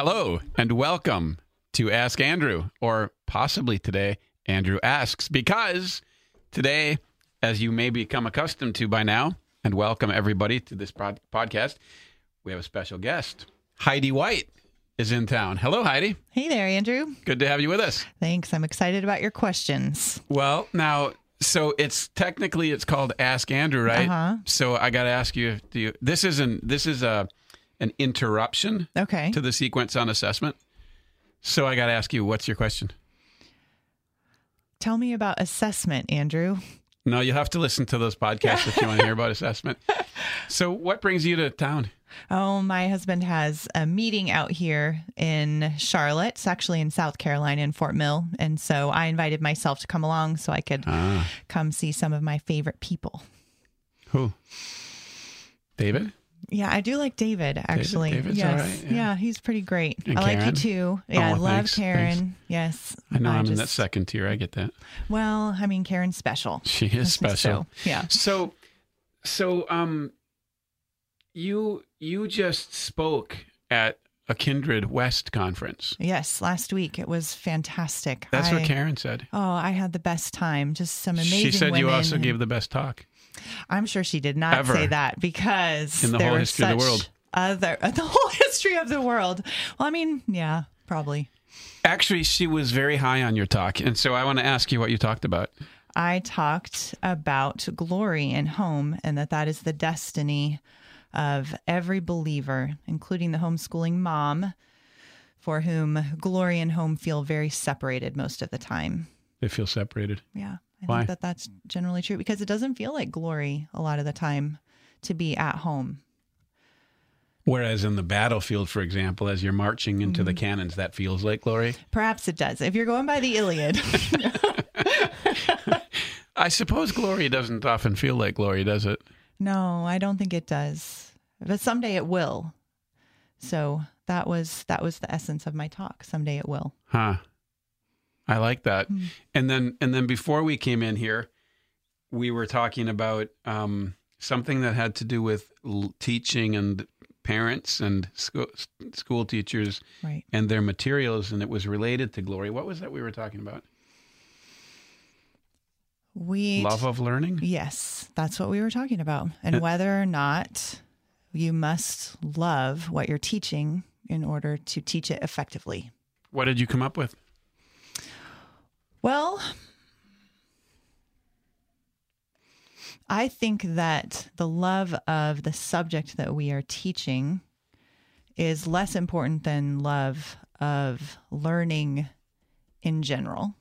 Hello and welcome to Ask Andrew, or possibly today, Andrew Asks, because today, as you may become accustomed to by now, and welcome everybody to this pod- podcast, we have a special guest. Heidi White is in town. Hello, Heidi. Hey there, Andrew. Good to have you with us. Thanks. I'm excited about your questions. Well, now, so it's technically it's called Ask Andrew, right? Uh-huh. So I got to ask you, do you? This isn't. This is a an interruption Okay. to the sequence on assessment. So I got to ask you, what's your question? Tell me about assessment, Andrew. No, you'll have to listen to those podcasts if you want to hear about assessment. So, what brings you to town? Oh, my husband has a meeting out here in Charlotte. It's actually in South Carolina in Fort Mill. And so I invited myself to come along so I could Ah, come see some of my favorite people. who? David? Yeah, I do like David, actually. David's yes. right, yeah. yeah. he's pretty great. And I like you too. Yeah, I Oh, love thanks, Karen. thanks. Yes. I know I am in that second tier. I get that. Well, I mean, Karen's special. She is special. So, yeah. So, so um, you you just spoke at a Kindred West conference. Yes, last week it was fantastic. That's what Karen said. Oh, I had the best time. Just some amazing She said you also gave the best talk. I'm sure she did not Ever. say that because In the there whole history of the world. Other the whole history of the world. Well, I mean, yeah, probably. Actually, she was very high on your talk, and so I want to ask you what you talked about. I talked about glory and home and that that is the destiny of every believer, including the homeschooling mom, for whom glory and home feel very separated most of the time. They feel separated. Yeah. I Why? think that that's generally true because it doesn't feel like glory a lot of the time to be at home. Whereas in the battlefield, for example, as you're marching into Mm-hmm. the cannons, that feels like glory. Perhaps it does. If you're going by the Iliad, I suppose glory doesn't often feel like glory, does it? no, I don't think it does. But someday it will. So that was that was the essence of my talk. Someday it will. Huh. I like that. Hmm. And then and then before we came in here, we were talking about um, something that had to do with l- teaching and parents and school, school teachers Right. and their materials, and it was related to glory. What was that we were talking about? We Love of learning. Yes, that's what we were talking about. And whether or not you must love what you're teaching in order to teach it effectively. What did you come up with? Well, I think that the love of the subject that we are teaching is less important than love of learning in general.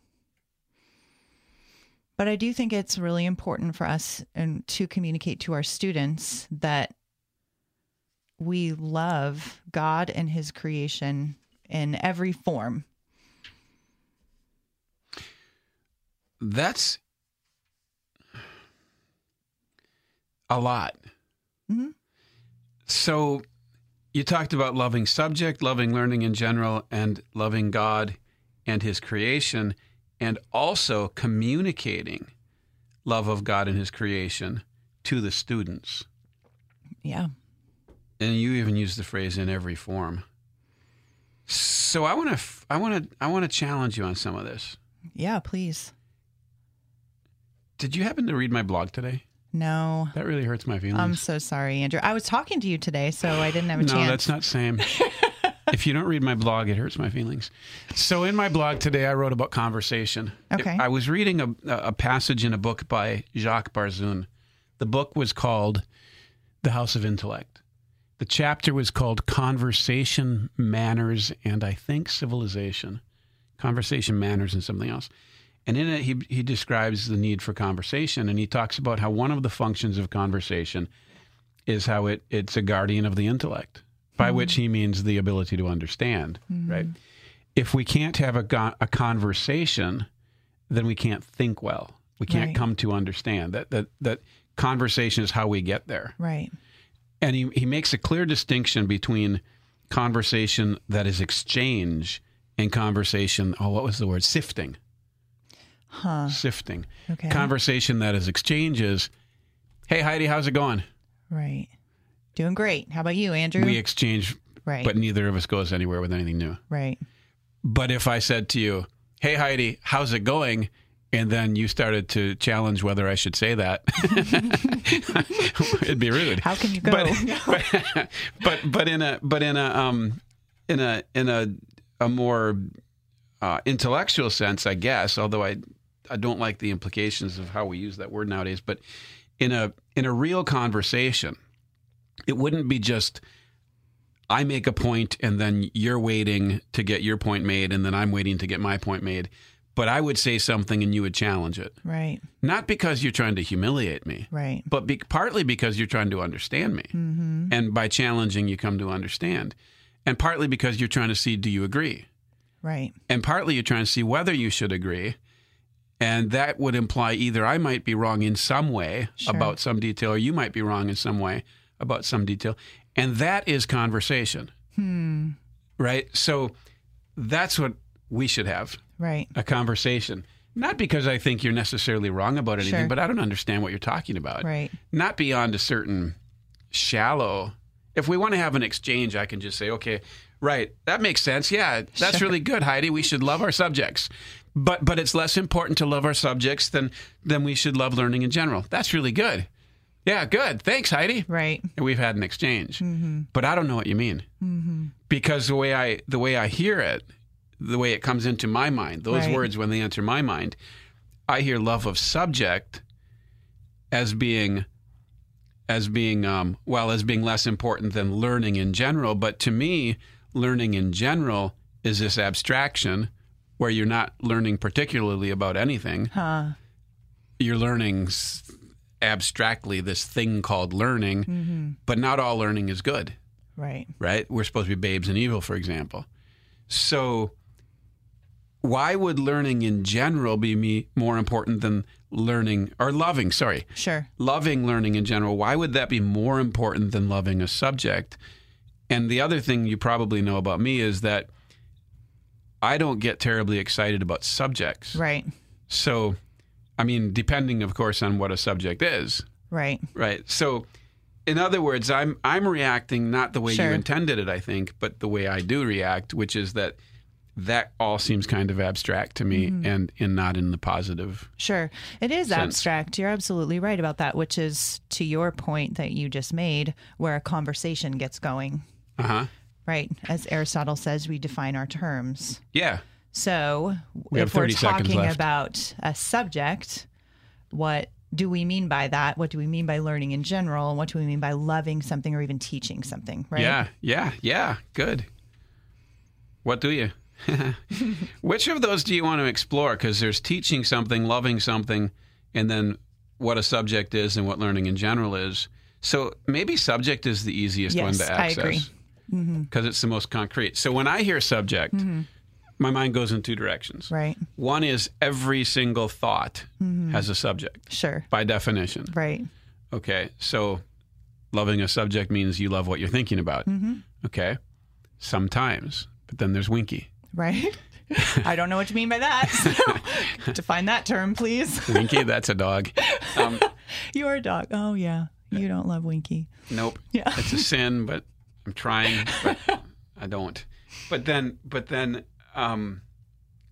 But I do think it's really important for us and to communicate to our students that we love God and his creation in every form. That's a lot. Mhm. So you talked about loving subject, loving learning in general, and loving God and his creation, and also communicating love of God and his creation to the students. Yeah. And you even use the phrase in every form. So I want to I want to I want to challenge you on some of this. Yeah, please. Did you happen to read my blog today? No. That really hurts my feelings. I'm so sorry, Andrew. I was talking to you today, so I didn't have a no, chance. No, that's not same. if you don't read my blog, it hurts my feelings. So in my blog today, I wrote about conversation. Okay. I was reading a, a passage in a book by Jacques Barzun. The book was called The House of Intellect. The chapter was called Conversation, Manners, and I think Civilization. conversation manners and something else. And in it, he, he describes the need for conversation, and he talks about how one of the functions of conversation is how it, it's a guardian of the intellect, by which he means the ability to understand, mm-hmm. right? If we can't have a, a conversation, then we can't think well. We can't Right. come to understand that, that, that conversation is how we get there. Right. And he, he makes a clear distinction between conversation that is exchange and conversation, oh, what was the word? Sifting. Huh. Sifting. Okay. Conversation that is exchanges. hey, Heidi, how's it going? right. Doing great. How about you, Andrew? We exchange, right. but neither of us goes anywhere with anything new. right. But if I said to you, hey, Heidi, how's it going? And then you started to challenge whether I should say that. It'd be rude. How can you go? But, but, but but in a but in a um in a in a a more uh, intellectual sense, I guess. Although I I don't like the implications of how we use that word nowadays. But in a in a real conversation, it wouldn't be just I make a point and then you're waiting to get your point made and then I'm waiting to get my point made. But I would say something and you would challenge it. right. Not because you're trying to humiliate me, Right. but be, partly because you're trying to understand me. Mm-hmm. And by challenging, you come to understand. And partly because you're trying to see, do you agree? Right. And partly you're trying to see whether you should agree. And that would imply either I might be wrong in some way Sure. about some detail, or you might be wrong in some way about some detail. And that is conversation. Hmm. Right? So that's what we should have Right. a conversation. Not because I think you're necessarily wrong about anything, Sure. but I don't understand what you're talking about. Right. Not beyond a certain shallow. If we want to have an exchange, I can just say, okay, right, that makes sense. Yeah, that's really good, Heidi. We should love our subjects. But but it's less important to love our subjects than than we should love learning in general. That's really good. Yeah, good. Thanks, Heidi. Right. And we've had an exchange. But I don't know what you mean. Because the way I the way I hear it, the way it comes into my mind, those Right. words when they enter my mind, I hear love of subject as being as being um, well as being less important than learning in general. But to me, learning in general is this abstraction where you're not learning particularly about anything Huh. you're learning s- abstractly this thing called learning, mm-hmm. but not all learning is good, Right. right? We're supposed to be babes in evil, for example. So, why would learning in general be me more important than learning or loving? Sorry, Sure. loving learning in general. Why would that be more important than loving a subject? And the other thing you probably know about me is that I don't get terribly excited about subjects. Right. So, I mean, depending, of course, on what a subject is, Right. right? So, in other words, I'm I'm reacting not the way Sure. you intended it, I think, but the way I do react, which is that that all seems kind of abstract to me Mm-hmm. and and not in the positive. Sure. It is sense. abstract. You're absolutely right about that, which is to your point that you just made, where a conversation gets going. Uh huh. Right. As Aristotle says, we define our terms. Yeah. So We if we're talking about a subject, what do we mean by that? What do we mean by learning in general? What do we mean by loving something or even teaching something? Right. Yeah. Yeah. Yeah. Good. What do you? Which of those do you want to explore? Because there's teaching something, loving something, and then what a subject is and what learning in general is. So maybe subject is the easiest one Yes, to I access. agree. Mm-hmm. because it's the most concrete. So when I hear subject, mm-hmm. my mind goes in two directions. Right. One is every single thought mm-hmm. has a subject Sure. by definition. Right. Okay, so loving a subject means you love what you're thinking about. Okay, sometimes, but then there's Winky. Right. I don't know what you mean by that. So define that term, please. Winky, that's a dog. Um, You're a dog. Oh, yeah. You don't love Winky. nope, Yeah. it's a sin, but I'm trying, but I don't. But then, but then, um,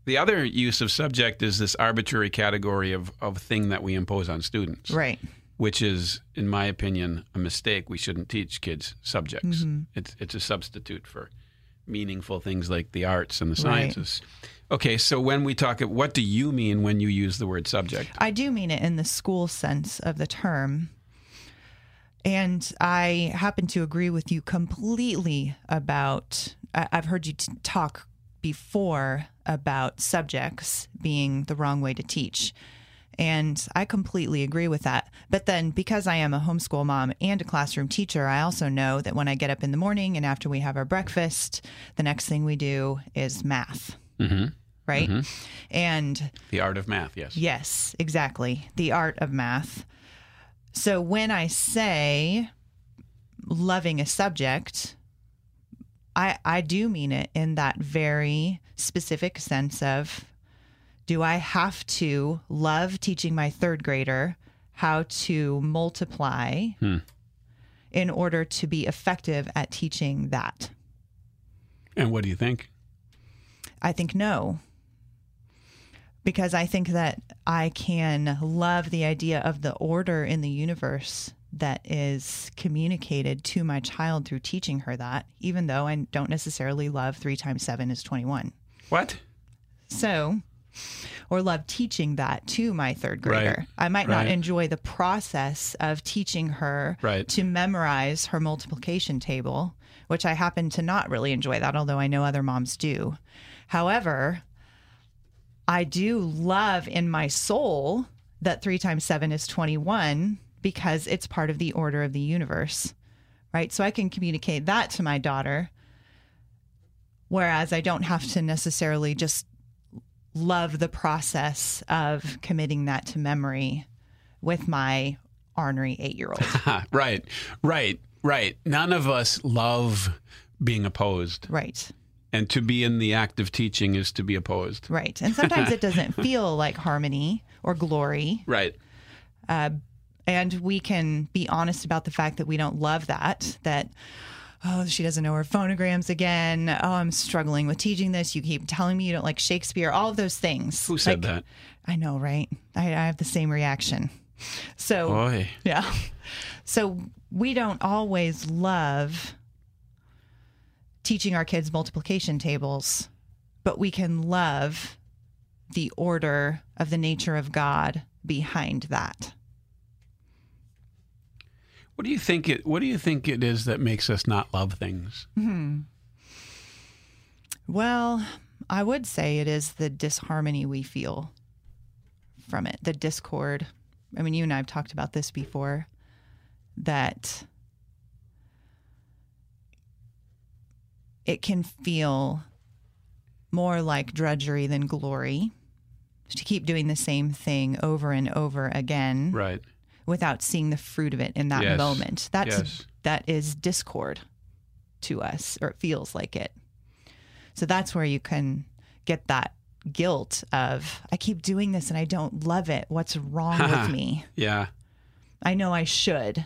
the other use of subject is this arbitrary category of, of thing that we impose on students, Right. which is, in my opinion, a mistake. We shouldn't teach kids subjects. Mm-hmm. It's it's a substitute for meaningful things like the arts and the Right. sciences. Okay, so when we talk, what do you mean when you use the word subject? I do mean it in the school sense of the term. And I happen to agree with you completely about. I- I've heard you t- talk before about subjects being the wrong way to teach. And I completely agree with that. But then, because I am a homeschool mom and a classroom teacher, I also know that when I get up in the morning and after we have our breakfast, the next thing we do is math. Mm-hmm. Right. And The art of math, yes. Yes, exactly. The art of math. So when I say loving a subject, I I do mean it in that very specific sense of do I have to love teaching my third grader how to multiply hmm. in order to be effective at teaching that? And what do you think? I think no. Because I think that I can love the idea of the order in the universe that is communicated to my child through teaching her that, even though I don't necessarily love three times seven is 21. What? So, or love teaching that to my third grader. Right. I might not Right. enjoy the process of teaching her Right. to memorize her multiplication table, which I happen to not really enjoy that, although I know other moms do. However, I do love in my soul that three times seven is 21 because it's part of the order of the universe, right? So I can communicate that to my daughter. Whereas I don't have to necessarily just love the process of committing that to memory with my ornery eight year old. Right, right, right. None of us love being opposed. right. And to be in the act of teaching is to be opposed. Right. And sometimes it doesn't feel like harmony or glory. Right. Uh, and we can be honest about the fact that we don't love that, that, oh, she doesn't know her phonograms again. Oh, I'm struggling with teaching this. You keep telling me you don't like Shakespeare, all of those things. Who said Like, that? I know, right? I, I have the same reaction. So, Boy. yeah. So we don't always love teaching our kids multiplication tables, but we can love the order of the nature of God behind that. What do you think it what do you think it is that makes us not love things? Hmm. Well, I would say it is the disharmony we feel from it, the discord. I mean, you and I have talked about this before that it can feel more like drudgery than glory to keep doing the same thing over and over again Right. without seeing the fruit of it in that Yes. moment. That's Yes. that is discord to us, or it feels like it. So that's where you can get that guilt of I keep doing this and I don't love it. What's wrong with me? Yeah. I know I should.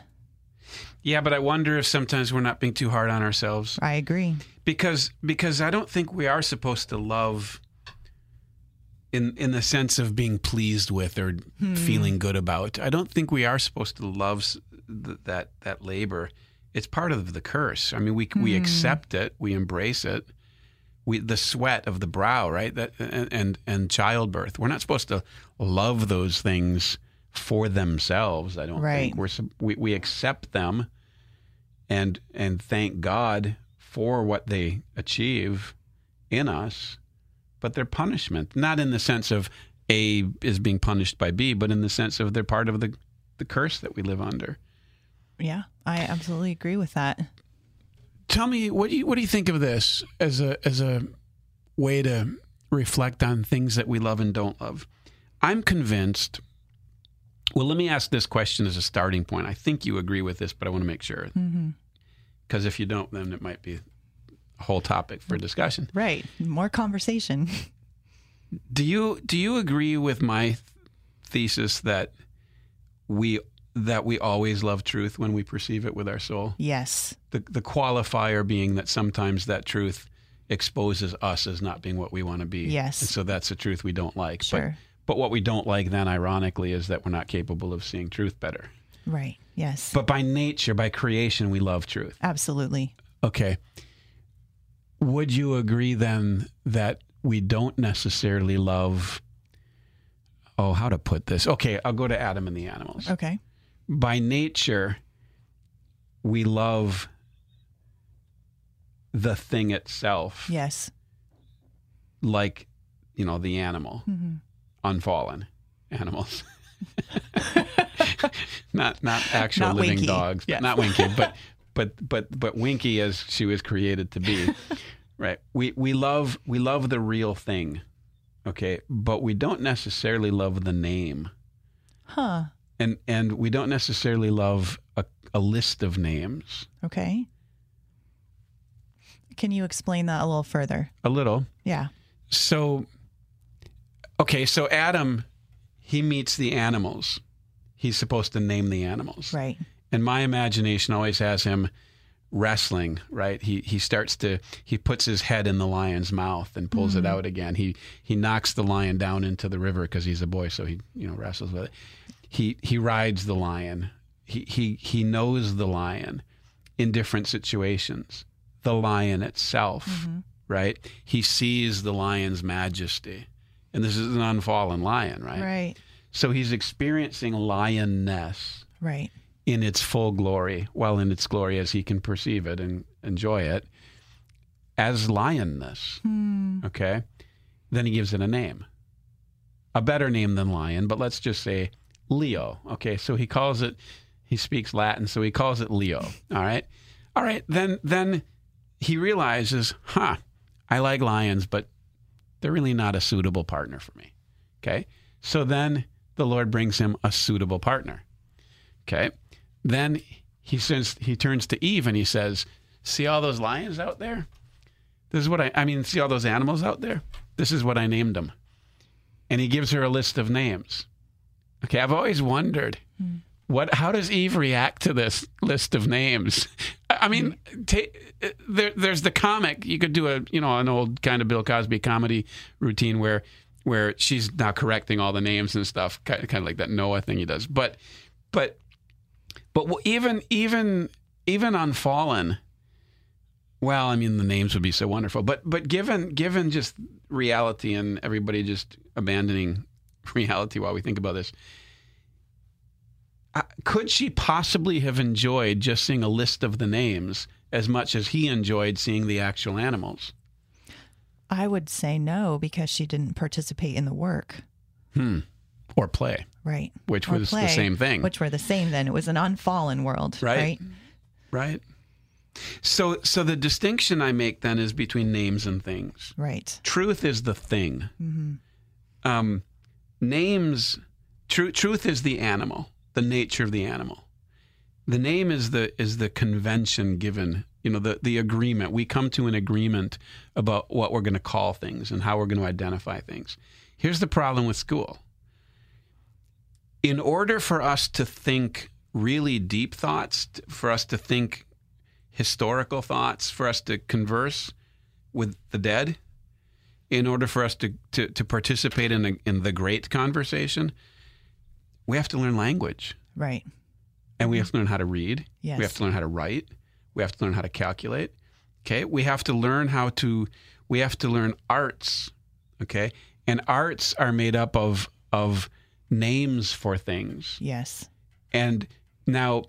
Yeah, but I wonder if sometimes we're not being too hard on ourselves. I agree. Because because I don't think we are supposed to love in in the sense of being pleased with or hmm. feeling good about. I don't think we are supposed to love th- that that labor. It's part of the curse. I mean, we we hmm. accept it, we embrace it. We the sweat of the brow, right? That and and, and childbirth. We're not supposed to love those things for themselves. I don't Right. think we're we we accept them and and thank God for what they achieve in us, but they're punishment, not in the sense of A is being punished by B, but in the sense of they're part of the the curse that we live under. Yeah, I absolutely agree with that. Tell me what do you what do you think of this as a as a way to reflect on things that we love and don't love? I'm convinced. Well, let me ask this question as a starting point. I think you agree with this, but I want to make sure. Mm-hmm. Because if you don't, then it might be a whole topic for discussion. Right. More conversation. Do you do you agree with my th- thesis that we that we always love truth when we perceive it with our soul? Yes. The the qualifier being that sometimes that truth exposes us as not being what we want to be. Yes. And so that's a truth we don't like. Sure. But but what we don't like then ironically is that we're not capable of seeing truth better. Right. Yes. But by nature, by creation, we love truth. Absolutely. Okay. Would you agree then that we don't necessarily love? Oh, how to put this? Okay, I'll go to Adam and the animals. Okay. By nature, we love the thing itself, Yes. like, you know, the animal, Mm-hmm. unfallen animals. not not actual Not living Winky. dogs, Yes. not Winky, but but but but Winky as she was created to be. right. We we love we love the real thing. Okay, but we don't necessarily love the name. Huh. And and we don't necessarily love a, a list of names. Okay. Can you explain that a little further? A little. Yeah. So, okay, so Adam, he meets the animals. He's supposed to name the animals. Right. And my imagination always has him wrestling, right? He he starts to he puts his head in the lion's mouth and pulls it mm-hmm. out again. He he knocks the lion down into the river because he's a boy, so he you know wrestles with it. He he rides the lion. He he he knows the lion in different situations. The lion itself, mm-hmm. right? He sees the lion's majesty. And this is an unfallen lion, right? Right. So he's experiencing lioness Right. in its full glory, well, in its glory as he can perceive it and enjoy it, as lioness. Hmm. Okay? Then he gives it a name. A better name than lion, but let's just say Leo. Okay, so he calls it, he speaks Latin, so he calls it Leo. All right? All right, then, then he realizes, huh, I like lions, but they're really not a suitable partner for me. Okay? So then the Lord brings him a suitable partner. Okay. Then he says he turns to Eve and he says, "See all those lions out there? This is what I I mean, see all those animals out there? This is what I named them." And he gives her a list of names. Okay, I've always wondered hmm. what how does Eve react to this list of names? I mean, ta there, there's the comic. You could do a you know an old kind of Bill Cosby comedy routine where where she's now correcting all the names and stuff, kind of, kind of like that Noah thing he does. But but but even even even on Fallen, well, I mean the names would be so wonderful. But but given given just reality and everybody just abandoning reality while we think about this, could she possibly have enjoyed just seeing a list of the names as much as he enjoyed seeing the actual animals? I would say no because she didn't participate in the work. Hmm. Or play, Right. which Or was the same thing. Which were the same then. It was an unfallen world. Right. Right. right? So so the distinction I make then is between names and things. Right. truth is the thing. Um, names, tru- truth is the animal, the nature of the animal. The name is the is the convention given. You know, the the agreement. We come to an agreement about what we're going to call things and how we're going to identify things. Here's the problem with school. In order for us to think really deep thoughts, for us to think historical thoughts, for us to converse with the dead, in order for us to, to, to participate in, a, in the great conversation, we have to learn language Right. and we have mm-hmm. to learn how to read. Yes. We have to learn how to write. We have to learn how to calculate. Okay. We have to learn how to, we have to learn arts. Okay. And arts are made up of, of names for things. Yes. And now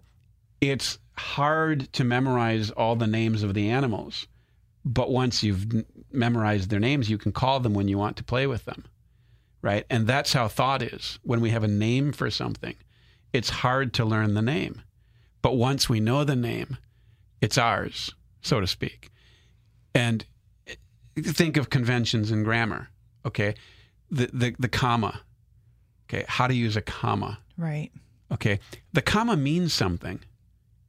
it's hard to memorize all the names of the animals. But once you've memorized their names, you can call them when you want to play with them. Right? And that's how thought is. When we have a name for something, it's hard to learn the name. But once we know the name, it's ours, so to speak. And think of conventions in grammar, okay? The, the, the comma, okay? How to use a comma. Right. Okay. The comma means something.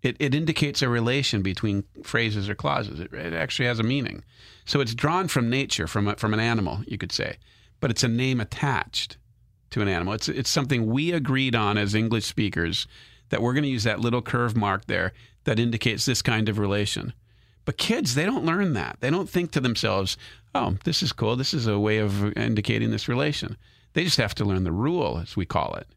It, it indicates a relation between phrases or clauses. It, it actually has a meaning. So it's drawn from nature, from a, from an animal, you could say, but it's a name attached to an animal. It's it's something we agreed on as English speakers that we're going to use that little curve mark there that indicates this kind of relation. But kids, they don't learn that. They don't think to themselves, "Oh, this is cool. This is a way of indicating this relation." They just have to learn the rule, as we call it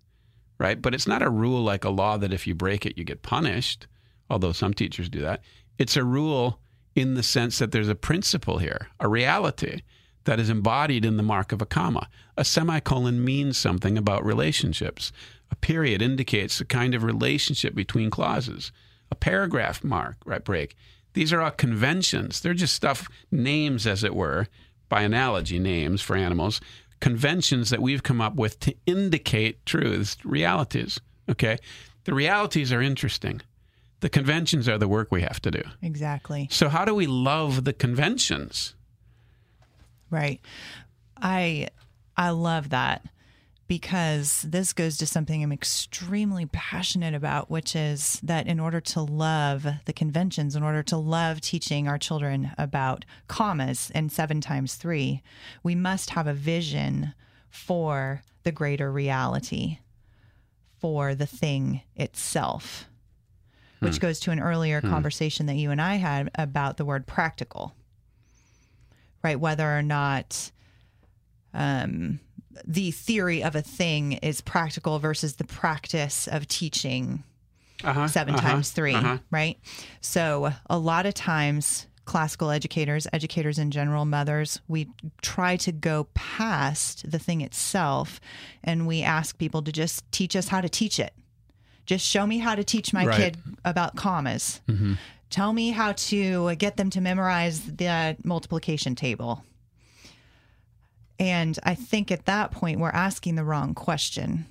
right? But it's not a rule like a law that if you break it, you get punished, although some teachers do that. It's a rule in the sense that there's a principle here, a reality that is embodied in the mark of a comma. A semicolon means something about relationships. A period indicates a kind of relationship between clauses. A paragraph mark, right, break. These are all conventions. They're just stuff, names, as it were, by analogy, names for animals, conventions that we've come up with to indicate truths, realities. Okay. The realities are interesting. The conventions are the work we have to do. Exactly. So, how do we love the conventions? Right. I I love that because this goes to something I'm extremely passionate about, which is that in order to love the conventions, in order to love teaching our children about commas and seven times three, we must have a vision for the greater reality, for the thing itself, which goes to an earlier conversation that you and I had about the word practical, right? Whether or not um, the theory of a thing is practical versus the practice of teaching Uh-huh, 7 uh-huh, times 3 uh-huh. right? So a lot of times classical educators educators in general mothers we try to go past the thing itself and we ask people to just teach us how to teach it. Just show me how to teach my Right. kid about commas. Tell me how to get them to memorize the multiplication table and I think at that point, we're asking the wrong question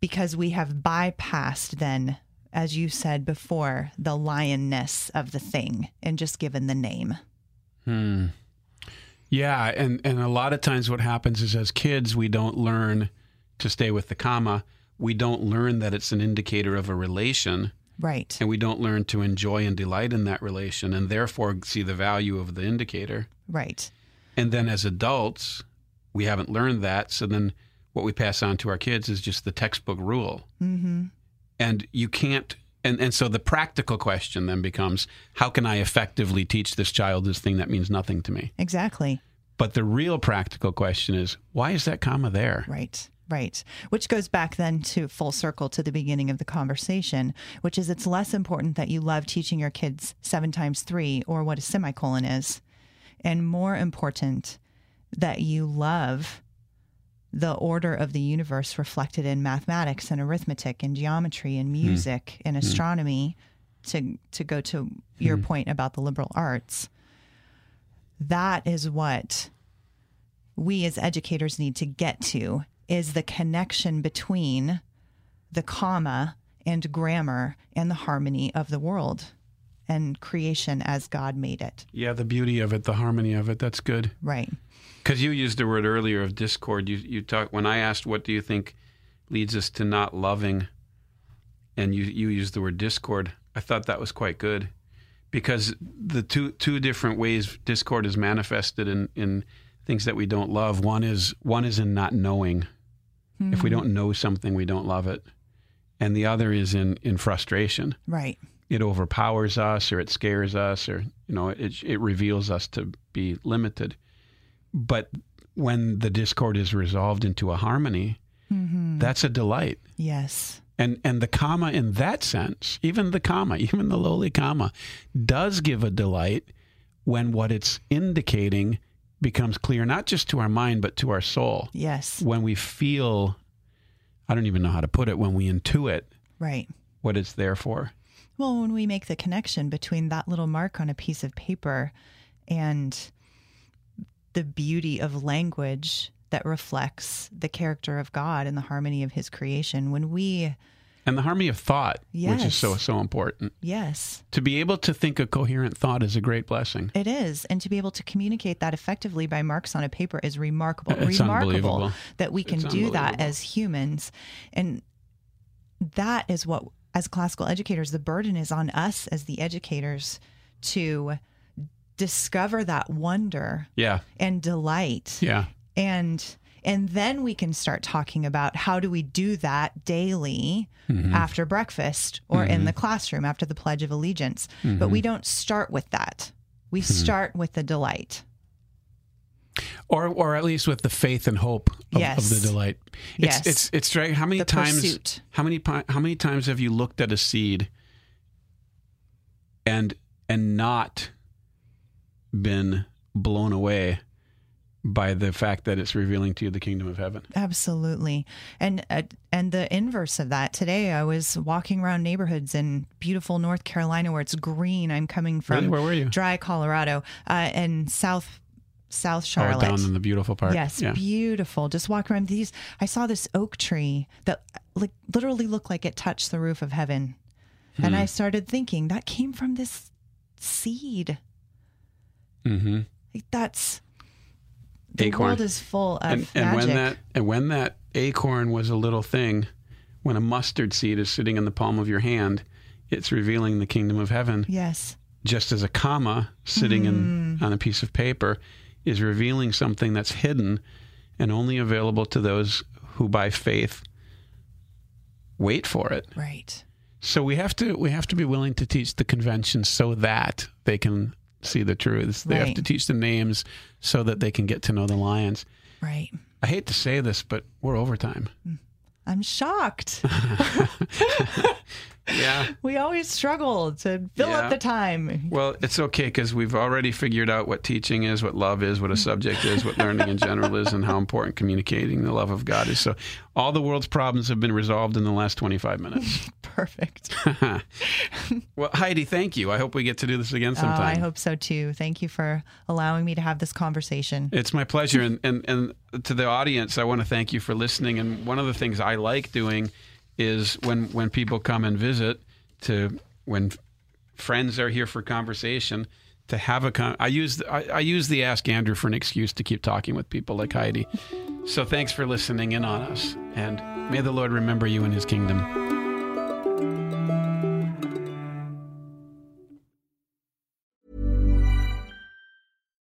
because we have bypassed, then, as you said before, the lionness of the thing and just given the name. Hmm. Yeah, and and a lot of times what happens is as kids we don't learn to stay with the comma. We don't learn that it's an indicator of a relation, Right. and we don't learn to enjoy and delight in that relation, and therefore see the value of the indicator. Right. And then as adults, we haven't learned that. So then what we pass on to our kids is just the textbook rule. Mm-hmm. And you can't. And, and so the practical question then becomes how can I effectively teach this child this thing that means nothing to me? Exactly. But the real practical question is why is that comma there? Right. Right. Which goes back then to full circle to the beginning of the conversation, which is it's less important that you love teaching your kids seven times three or what a semicolon is, and more important that you love the order of the universe reflected in mathematics and arithmetic and geometry and hmm. music and hmm. astronomy to to go to your hmm. point about the liberal arts. That is what we as educators need to get to is the connection between the comma and grammar and the harmony of the world and creation as God made it. Yeah, the beauty of it, the harmony of it. That's good. Right. Because you used the word earlier of discord. You you talk when I asked what do you think leads us to not loving, and you you used the word discord. I thought that was quite good, because the two two different ways discord is manifested in in things that we don't love. One is one is in not knowing. If we hmm. don't know something, we don't love it, and the other is in in frustration Right. It overpowers us or it scares us or you know it it reveals us to be limited but when the discord is resolved into a harmony mm-hmm. that's a delight Yes. and and the comma in that sense even the comma even the lowly comma does give a delight when what it's indicating becomes clear not just to our mind but to our soul Yes. when we feel i don't even know how to put it when we intuit Right. what it's there for Well, when we make the connection between that little mark on a piece of paper and the beauty of language that reflects the character of God and the harmony of his creation, when we, and the harmony of thought which is so so important yes, to be able to think a coherent thought is a great blessing it is. And to be able to communicate that effectively by marks on a paper is remarkable. It's remarkable unbelievable. that we can It's do that as humans. And that is what, as classical educators, the burden is on us as the educators to discover that wonder yeah. and delight. Yeah. And and then we can start talking about how do we do that daily mm-hmm. after breakfast or in mm-hmm. the classroom after the pledge of allegiance. But mm-hmm. we don't start with that. We start with the delight or or at least with the faith and hope of, Yes. of the delight it's Yes. it's it's strange how many The times pursuit. how many how many times have you looked at a seed and and not been blown away by the fact that it's revealing to you the kingdom of heaven Absolutely. And uh, and the inverse of that. Today I was walking around neighborhoods in beautiful North Carolina where it's green. I'm coming from Really? Where were you? dry Colorado uh, and south South Oh, Charlotte. down in the beautiful part. Yes, Yeah. beautiful. Just walk around these. I saw this oak tree that like literally looked like it touched the roof of heaven, and Hmm. I started thinking that came from this seed. Mm-hmm. Like that's the Acorn. world is full of And, and when that and when that acorn was a little thing, when a mustard seed is sitting in the palm of your hand, it's revealing the kingdom of heaven. yes, Just as a comma sitting in Hmm. on a piece of paper is revealing something that's hidden and only available to those who by faith wait for it. right. So we have to we have to be willing to teach the conventions so that they can see the truths. They have to teach the names so that they can get to know the lions. Right. I hate to say this, but we're overtime. Mm. I'm shocked. Yeah. we always struggle to fill Yeah. up the time. Well, it's okay because we've already figured out what teaching is, what love is, what a subject is, what learning in general is, and how important communicating the love of God is. So, all the world's problems have been resolved in the last 25 minutes. Perfect. well, Heidi, thank you. I hope we get to do this again Oh, sometime. I hope so too. Thank you for allowing me to have this conversation. It's my pleasure. And, and, and to the audience, I want to thank you for listening. And one of the things I like doing is when, when people come and visit, to when friends are here for conversation, to have a con- I use I, I use the Ask Andrew for an excuse to keep talking with people like Heidi. So thanks for listening in on us, and may the Lord remember you in His kingdom.